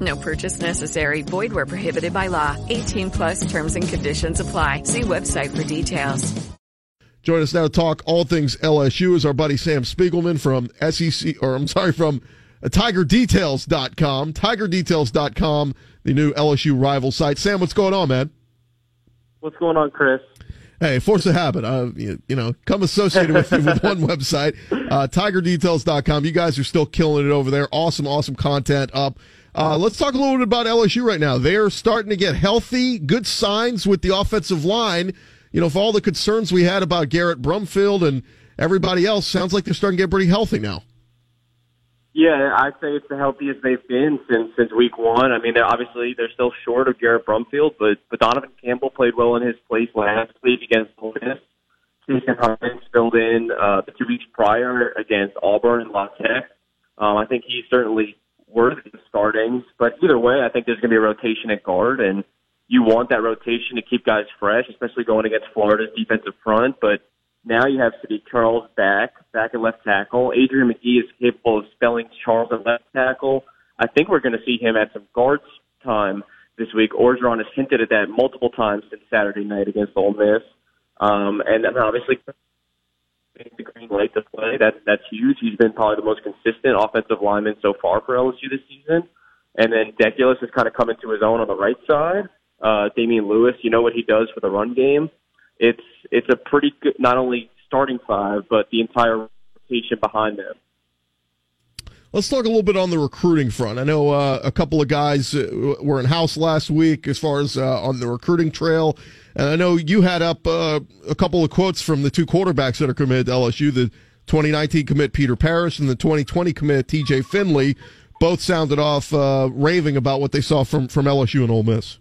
No purchase necessary. Void where prohibited by law. 18 plus terms and conditions apply. See website for details. Join us now to talk all things LSU is our buddy Sam Spiegelman from SEC, or I'm sorry, from TigerDetails.com. TigerDetails.com, the new LSU rival site. Sam, what's going on, man? What's going on, Chris? Hey, force of habit. Uh, you, you know, come associated with you with one website, uh, TigerDetails.com. You guys are still killing it over there. Awesome, awesome content up. Uh, let's talk a little bit about LSU right now. They're starting to get healthy, good signs with the offensive line. You know, for all the concerns we had about Garrett Brumfield and everybody else, sounds like they're starting to get pretty healthy now. Yeah, I'd say it's the healthiest they've been since since week one. I mean, obviously they're still short of Garrett Brumfield, but but Donovan Campbell played well in his place last week against Ole Miss. Chasen Hines filled in uh, the two weeks prior against Auburn and La Tech. Um, I think he's certainly worthy of starting. But either way, I think there's going to be a rotation at guard, and you want that rotation to keep guys fresh, especially going against Florida's defensive front. But now you have Saahdiq Charles back, back at left tackle. Adrian Magee is capable of spelling Charles at left tackle. I think we're going to see him at some guards time this week. Orgeron has hinted at that multiple times since Saturday night against Ole Miss. Um, and then obviously the green light to play. That's that's huge. He's been probably the most consistent offensive lineman so far for LSU this season. And then Deculus has kind of come into his own on the right side. Uh, Damien Lewis, you know what he does for the run game. It's it's a pretty good not only starting five, but the entire rotation behind them. Let's talk a little bit on the recruiting front. I know uh, a couple of guys uh, were in house last week as far as uh, on the recruiting trail. And I know you had up uh, a couple of quotes from the two quarterbacks that are committed to LSU the 2019 commit Peter Parrish and the 2020 commit TJ Finley. Both sounded off uh, raving about what they saw from, from LSU and Ole Miss.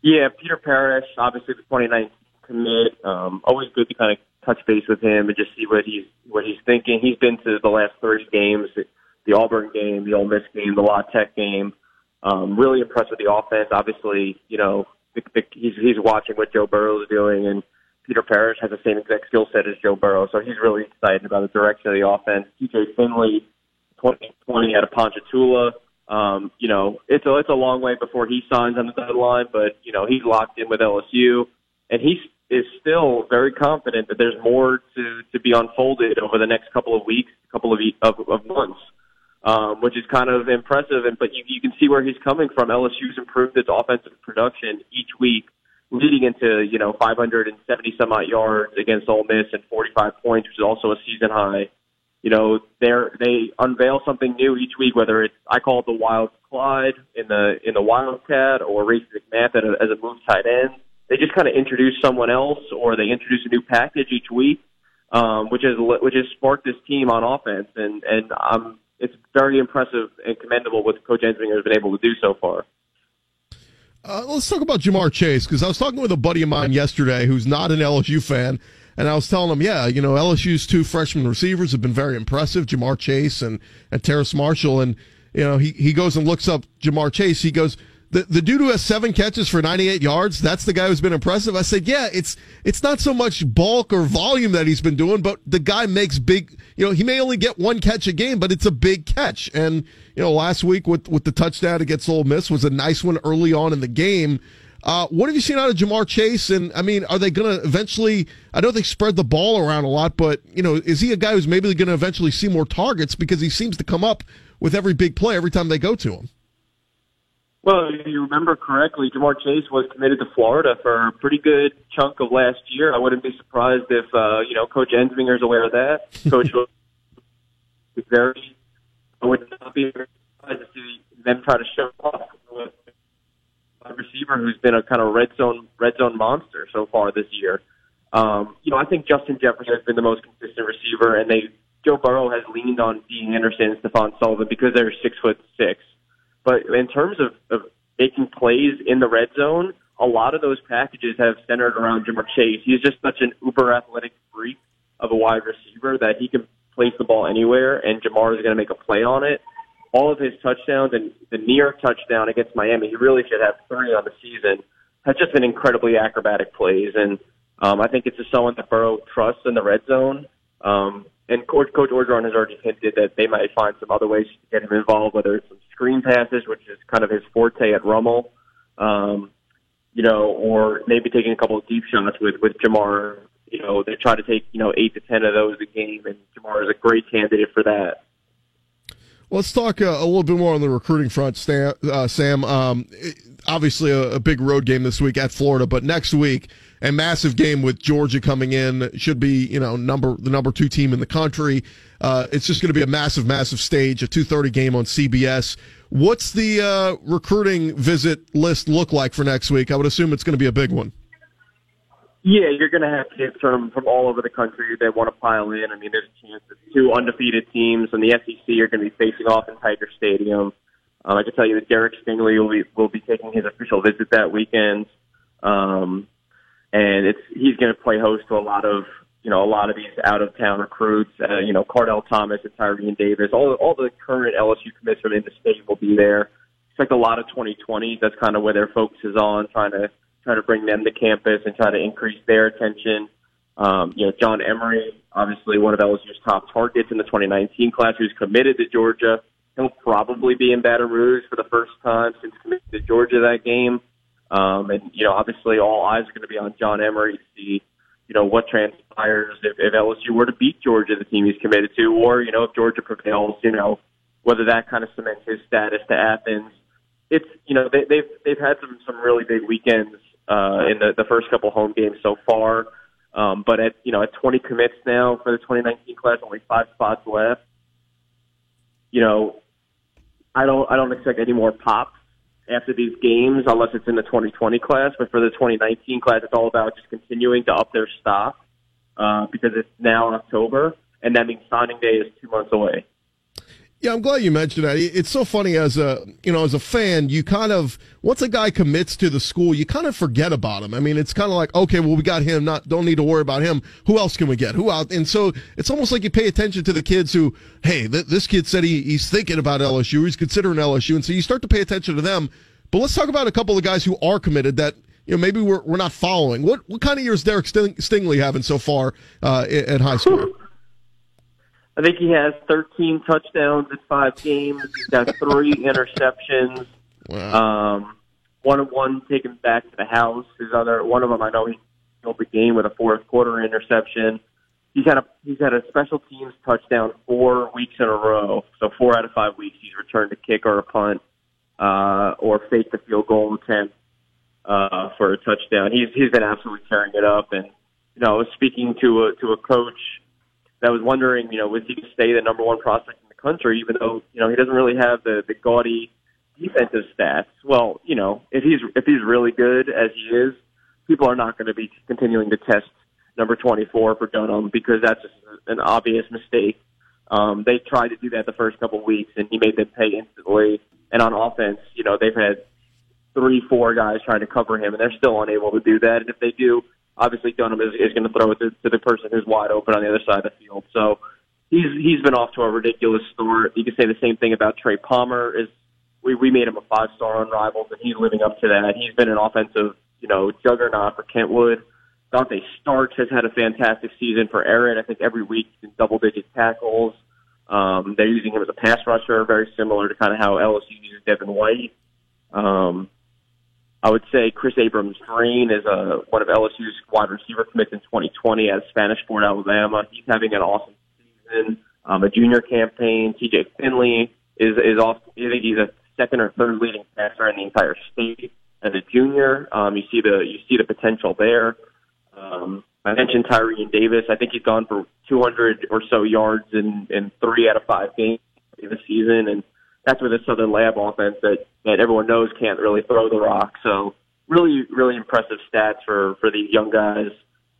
Yeah, Peter Parrish, obviously the 2019 commit. Um, always good to kind of touch base with him and just see what he's what he's thinking. He's been to the last 30 games, the Auburn game, the Ole Miss game, the La Tech game. Um, really impressed with the offense. Obviously, you know, the, the, he's he's watching what Joe Burrow is doing, and Peter Parrish has the same exact skill set as Joe Burrow, so he's really excited about the direction of the offense. TJ Finley, 2020 out of Ponchatoula. Um, you know, it's a it's a long way before he signs on the deadline, but you know he's locked in with LSU, and he's is still very confident that there's more to, to be unfolded over the next couple of weeks, couple of, of, of months, um, which is kind of impressive. And but you, you can see where he's coming from. LSU's improved its offensive production each week, leading into you know 570 some odd yards against Ole Miss and 45 points, which is also a season high. You know, they they unveil something new each week, whether it's I call it the Wild Clyde in the in the Wildcat or Racey McMath as a move tight end they just kind of introduce someone else or they introduce a new package each week, um, which is which has sparked this team on offense, and and um, it's very impressive and commendable what Coach Ensminger has been able to do so far. Uh, let's talk about Ja'Marr Chase because I was talking with a buddy of mine yesterday who's not an LSU fan, and I was telling him, yeah, you know, LSU's two freshman receivers have been very impressive, Ja'Marr Chase and and Terrace Marshall, and you know, he he goes and looks up Ja'Marr Chase. He goes, the, the dude who has seven catches for 98 yards, that's the guy who's been impressive. I said, yeah, it's, it's not so much bulk or volume that he's been doing, but the guy makes big, you know, he may only get one catch a game, but it's a big catch. And, you know, last week with, with the touchdown against Ole Miss was a nice one early on in the game. Uh, what have you seen out of Ja'Marr Chase? And I mean, are they going to eventually? I know they spread the ball around a lot, but you know, is he a guy who's maybe going to eventually see more targets because he seems to come up with every big play every time they go to him? Well, if you remember correctly, Ja'Marr Chase was committed to Florida for a pretty good chunk of last year. I wouldn't be surprised if uh, you know Coach Ensminger is aware of that. Coach is very. I would not be surprised to see them try to show off with a receiver who's been a kind of red zone red zone monster so far this year. Um, you know, I think Justin Jefferson has been the most consistent receiver, and they Joe Burrow has leaned on Dee Anderson and Stephen Sullivan because they're six foot six but in terms of, of making plays in the red zone a lot of those packages have centered around Ja'Marr Chase. He's just such an uber athletic freak of a wide receiver that he can place the ball anywhere, and Ja'Marr is going to make a play on it. All of his touchdowns and the near touchdown against Miami, he really should have three on the season, has just been incredibly acrobatic plays. And um, I think it's just someone that Burrow trusts in the red zone. Um, and Coach, Coach Orgeron has already hinted that they might find some other ways to get him involved, whether it's some screen passes, which is kind of his forte at Rummel, um, you know, or maybe taking a couple of deep shots with with Ja'Marr. You know, they try to take you know eight to ten of those a game, and Ja'Marr is a great candidate for that. Let's talk uh, a little bit more on the recruiting front, Stan, uh, Sam. Um, obviously, a, a, big road game this week at Florida, but next week a massive game with Georgia coming in. Should be you know number the number two team in the country. Uh, it's just going to be a massive, massive stage. A two thirty game on CBS. What's the uh, recruiting visit list look like for next week? I would assume it's going to be a big one. Yeah, you're going to have kids from from all over the country that want to pile in. I mean, there's a chance that two undefeated teams in the SEC are going to be facing off in Tiger Stadium. Um, I can tell you that Derek Stingley will be will be taking his official visit that weekend, um, and it's he's going to play host to a lot of you know a lot of these out of town recruits. Uh, you know, Kardell Thomas and Tyrion Davis, all all the current LSU commits from in the state will be there. Expect a lot of 2020s. That's kind of where their focus is on trying to trying to bring them to campus and try to increase their attention. Um, you know, John Emery, obviously one of LSU's top targets in the 2019 class, who's committed to Georgia. He'll probably be in Baton Rouge for the first time since committing to Georgia that game. Um, and, you know, obviously all eyes are going to be on John Emery to see, you know, what transpires if, if LSU were to beat Georgia, the team he's committed to, or, you know, if Georgia prevails, you know, whether that kind of cements his status to Athens. It's, you know, they, they've, they've had some, some really big weekends uh, in the, the first couple home games so far. Um, but at you know at 20 commits now for the 2019 class, only five spots left. You know, I don't I don't expect any more pops after these games unless it's in the 2020 class. But for the 2019 class, it's all about just continuing to up their stock uh, because it's now October, and that means signing day is two months away. Yeah, I'm glad you mentioned that. It's so funny as a you know as a fan, you kind of once a guy commits to the school, you kind of forget about him. I mean, it's kind of like okay, well we got him, not don't need to worry about him. Who else can we get? Who out? And so it's almost like you pay attention to the kids who, hey, th- this kid said he, he's thinking about LSU, he's considering LSU, and so you start to pay attention to them. But let's talk about a couple of guys who are committed that you know maybe we're we're not following. What what kind of years Derek Sting- Stingley having so far uh, at high school? I think he has 13 touchdowns in five games. He's got three interceptions. Wow. Um, one of one taken back to the house. His other one of them, I know he killed the game with a fourth quarter interception. He's had a he's had a special teams touchdown four weeks in a row. So four out of five weeks he's returned a kick or a punt uh, or faked a field goal attempt uh, for a touchdown. He's he's been absolutely tearing it up. And you know, I was speaking to a to a coach that was wondering, you know, was he to stay the number one prospect in the country, even though you know he doesn't really have the the gaudy defensive stats. Well, you know, if he's if he's really good as he is, people are not going to be continuing to test number 24 for Dunham because that's just an obvious mistake. Um, they tried to do that the first couple weeks, and he made them pay instantly. And on offense, you know, they've had three, four guys trying to cover him, and they're still unable to do that. And if they do, obviously Dunham is, is going to throw it to, to the person who's wide open on the other side of the field. So he's he's been off to a ridiculous start. You can say the same thing about Trey Palmer. Is we we made him a five star on Rivals, and he's living up to that. He's been an offensive you know juggernaut for Kentwood. Dante Starks has had a fantastic season for Aaron. I think every week in double digit tackles. Um, they're using him as a pass rusher, very similar to kind of how LSU uses Devin White. Um, I would say Chris Abrams Green is a, one of LSU's wide receiver commits in 2020 at Spanish Fort, Alabama. He's having an awesome season. Um, a junior campaign. TJ Finley is is off. I think he's a second or third leading passer in the entire state as a junior. Um, you see the you see the potential there. Um, I mentioned Tyrion Davis. I think he's gone for 200 or so yards in in three out of five games this season, and that's where the Southern Lab offense that that everyone knows can't really throw the rock. So really, really impressive stats for for these young guys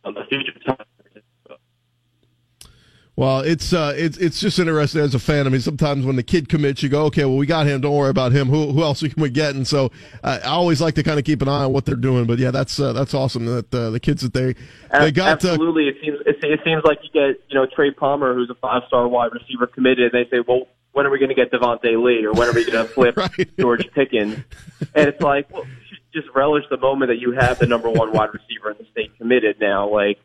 on the future. Well, it's uh, it's it's just interesting as a fan. I mean, sometimes when the kid commits, you go, okay, well, we got him. Don't worry about him. Who who else can we get? And so uh, I always like to kind of keep an eye on what they're doing. But yeah, that's uh, that's awesome that uh, the kids that they they got. Uh, Absolutely, it seems it, seems like you get you know Trey Palmer, who's a five star wide receiver committed. And they say, well, when are we going to get Devonta Lee, or when are we going to flip right. George Pickens? And it's like, well, just relish the moment that you have the number one wide receiver in the state committed now. Like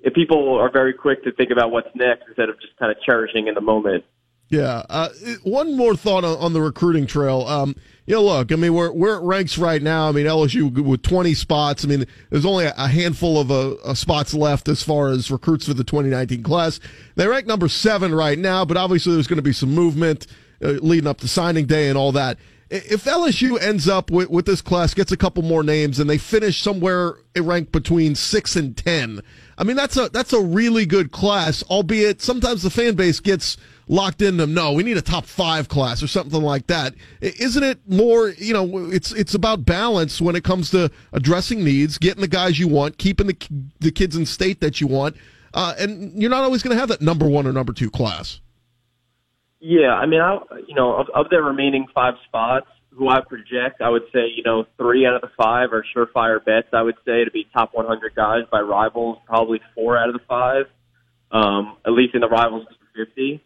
if people are very quick to think about what's next instead of just kind of cherishing in the moment. Yeah. Uh, one more thought on, on the recruiting trail. Um, you know, look, I mean, where where it ranks right now, I mean, LSU with 20 spots. I mean, there's only a handful of uh, uh, spots left as far as recruits for the 2019 class. They rank number seven right now, but obviously there's going to be some movement uh, leading up to signing day and all that if LSU ends up with, with this class, gets a couple more names, and they finish somewhere ranked between six and ten, I mean that's a that's a really good class. Albeit sometimes the fan base gets locked into them. no, we need a top five class or something like that. Isn't it more? You know, it's it's about balance when it comes to addressing needs, getting the guys you want, keeping the the kids in state that you want, uh, and you're not always going to have that number one or number two class. Yeah, I mean, I you know of, of the remaining five spots, who I project, I would say you know three out of the five are surefire bets. I would say to be top 100 guys by rivals, probably four out of the five, um, at least in the rivals 50.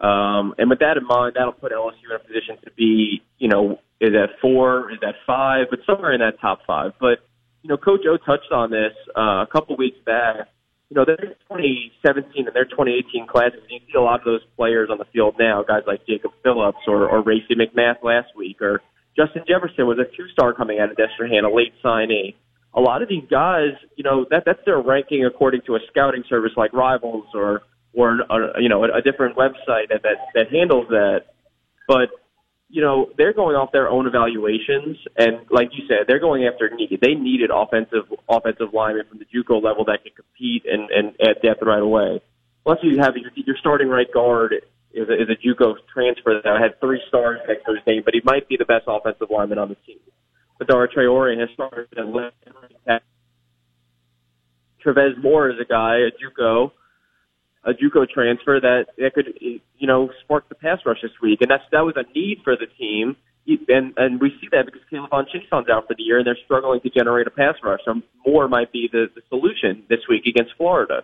Um, and with that in mind, that'll put LSU in a position to be, you know, is that four, is that five, but somewhere in that top five. But you know, Coach O touched on this uh, a couple weeks back you know, their 2017 and their 2018 classes, you see a lot of those players on the field now, guys like Jacob Phillips or, or Racey McMath last week, or Justin Jefferson was a two-star coming out of Destrehan, a late signee. A lot of these guys, you know, that that's their ranking according to a scouting service like Rivals or or, or you know a, a different website that, that that handles that. But you know, they're going off their own evaluations, and like you said, they're going after need. They needed offensive offensive linemen from the JUCO level that can compete and and add depth right away. Plus, you have your, your starting right guard is a, is a JUCO transfer that had three stars next to his name, but he might be the best offensive lineman on the team. Badara Traore has started at left. Travez Moore is a guy, a JUCO a JUCO transfer that that could you know spark the pass rush this week, and that's that was a need for the team, and and we see that because K'Lavon Chaisson's out for the year, and they're struggling to generate a pass rush. So Moore might be the, the solution this week against Florida.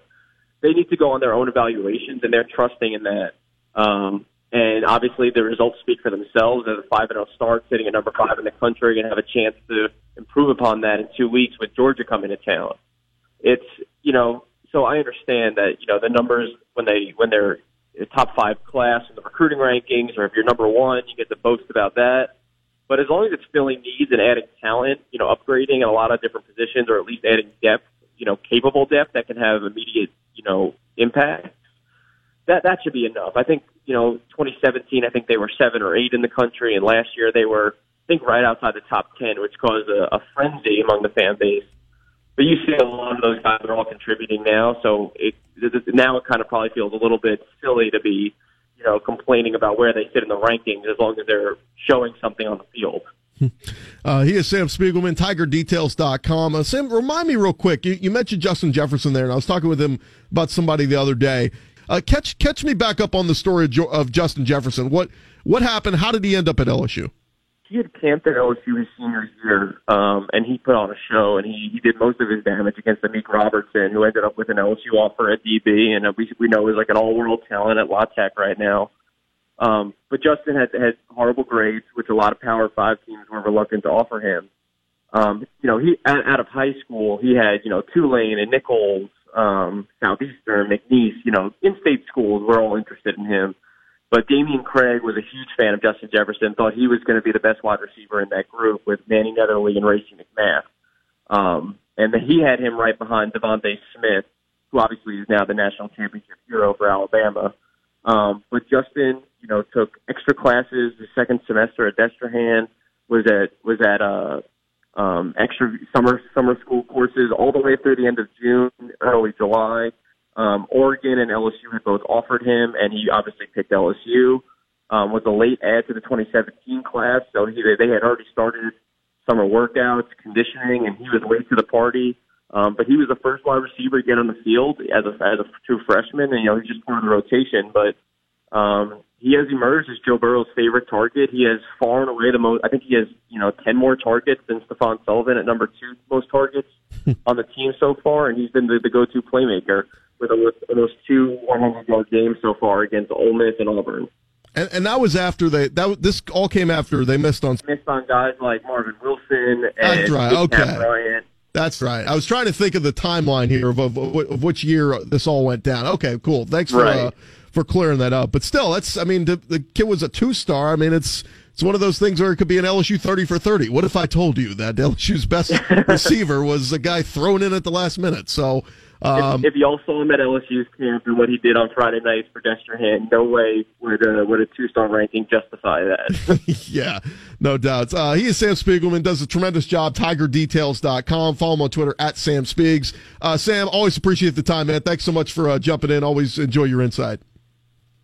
They need to go on their own evaluations, and they're trusting in that. Um, and obviously, the results speak for themselves. As a five and zero oh start, sitting at number five in the country, and have a chance to improve upon that in two weeks with Georgia coming to town. It's you know so I understand that you know the numbers when they when they're top five class in the recruiting rankings, or if you're number one, you get to boast about that. But as long as it's filling needs and adding talent, you know, upgrading in a lot of different positions, or at least adding depth, you know, capable depth that can have immediate, you know, impact, that that should be enough. I think, you know, 2017, I think they were seven or eight in the country, and last year they were, I think, right outside the top ten, which caused a, a frenzy among the fan base but you see a lot of those guys are all contributing now. So it, now it kind of probably feels a little bit silly to be, you know, complaining about where they sit in the rankings as long as they're showing something on the field. Uh, he is Sam Spiegelman, TigerDetails.com. Uh, Sam, remind me real quick. You, you, mentioned Justin Jefferson there, and I was talking with him about somebody the other day. Uh, catch catch me back up on the story of, of Justin Jefferson. What what happened? How did he end up at LSU? He had camped at LSU his senior year, um, and he put on a show, and he, he did most of his damage against Amik Robertson, who ended up with an LSU offer at DB, and we, we know is like an all-world talent at La Tech right now. Um, but Justin had had horrible grades, which a lot of Power Five teams were reluctant to offer him. Um, you know, he out, out of high school, he had you know Tulane and Nicholls, um, Southeastern, McNeese. You know, in-state schools were all interested in him. But Dameyune Craig was a huge fan of Justin Jefferson, thought he was going to be the best wide receiver in that group with Mannie Netherly and Racey McMath. Um, and then he had him right behind DeVonta Smith, who obviously is now the national championship hero for Alabama. Um, but Justin, you know, took extra classes the second semester at Destrehan, was at was at uh, um, extra summer summer school courses all the way through the end of June, early July. Um, Oregon and LSU had both offered him, and he obviously picked LSU. Um, was a late add to the 2017 class, so he, they had already started summer workouts, conditioning, and he was late to the party. Um, but he was the first wide receiver to get on the field as a as a true freshman, and you know he's just part of the rotation. But um, he has emerged as Joe Burrow's favorite target. He has far and away the most. I think he has you know ten more targets than Stephen Sullivan at number two most targets on the team so far, and he's been the, the go-to playmaker with those two 100 yard games so far against Ole Miss and Auburn. And, and that was after they that this all came after they missed on missed on guys like Marvin Wilson and That's right. Okay. Bryant. That's right. I was trying to think of the timeline here of, of, of which year this all went down. Okay, cool. Thanks for right. uh, for clearing that up. But still, that's I mean the, the kid was a two star. I mean it's it's one of those things where it could be an LSU thirty for thirty. What if I told you that LSU's best receiver was a guy thrown in at the last minute? So um, if, if y'all saw him at LSU's camp and what he did on Friday night for Destrehan, no way would uh, would a two star ranking justify that. yeah, no doubts. Uh, he is Sam Spiegelman, does a tremendous job. TigerDetails.com. Follow him on Twitter at Sam Spiegs. Uh, Sam, always appreciate the time, man. Thanks so much for uh, jumping in. Always enjoy your insight.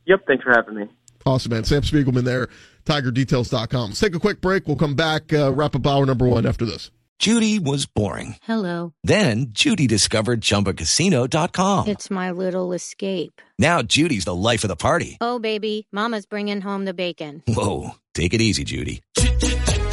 Yep, thanks for having me. Awesome, man. Sam Spiegelman there, TigerDetails.com. Let's take a quick break. We'll come back, uh, wrap up hour number one after this. Judy was boring. Hello. Then Judy discovered ChumbaCasino.com. It's my little escape. Now Judy's the life of the party. Oh, baby, mama's bringing home the bacon. Whoa, take it easy, Judy.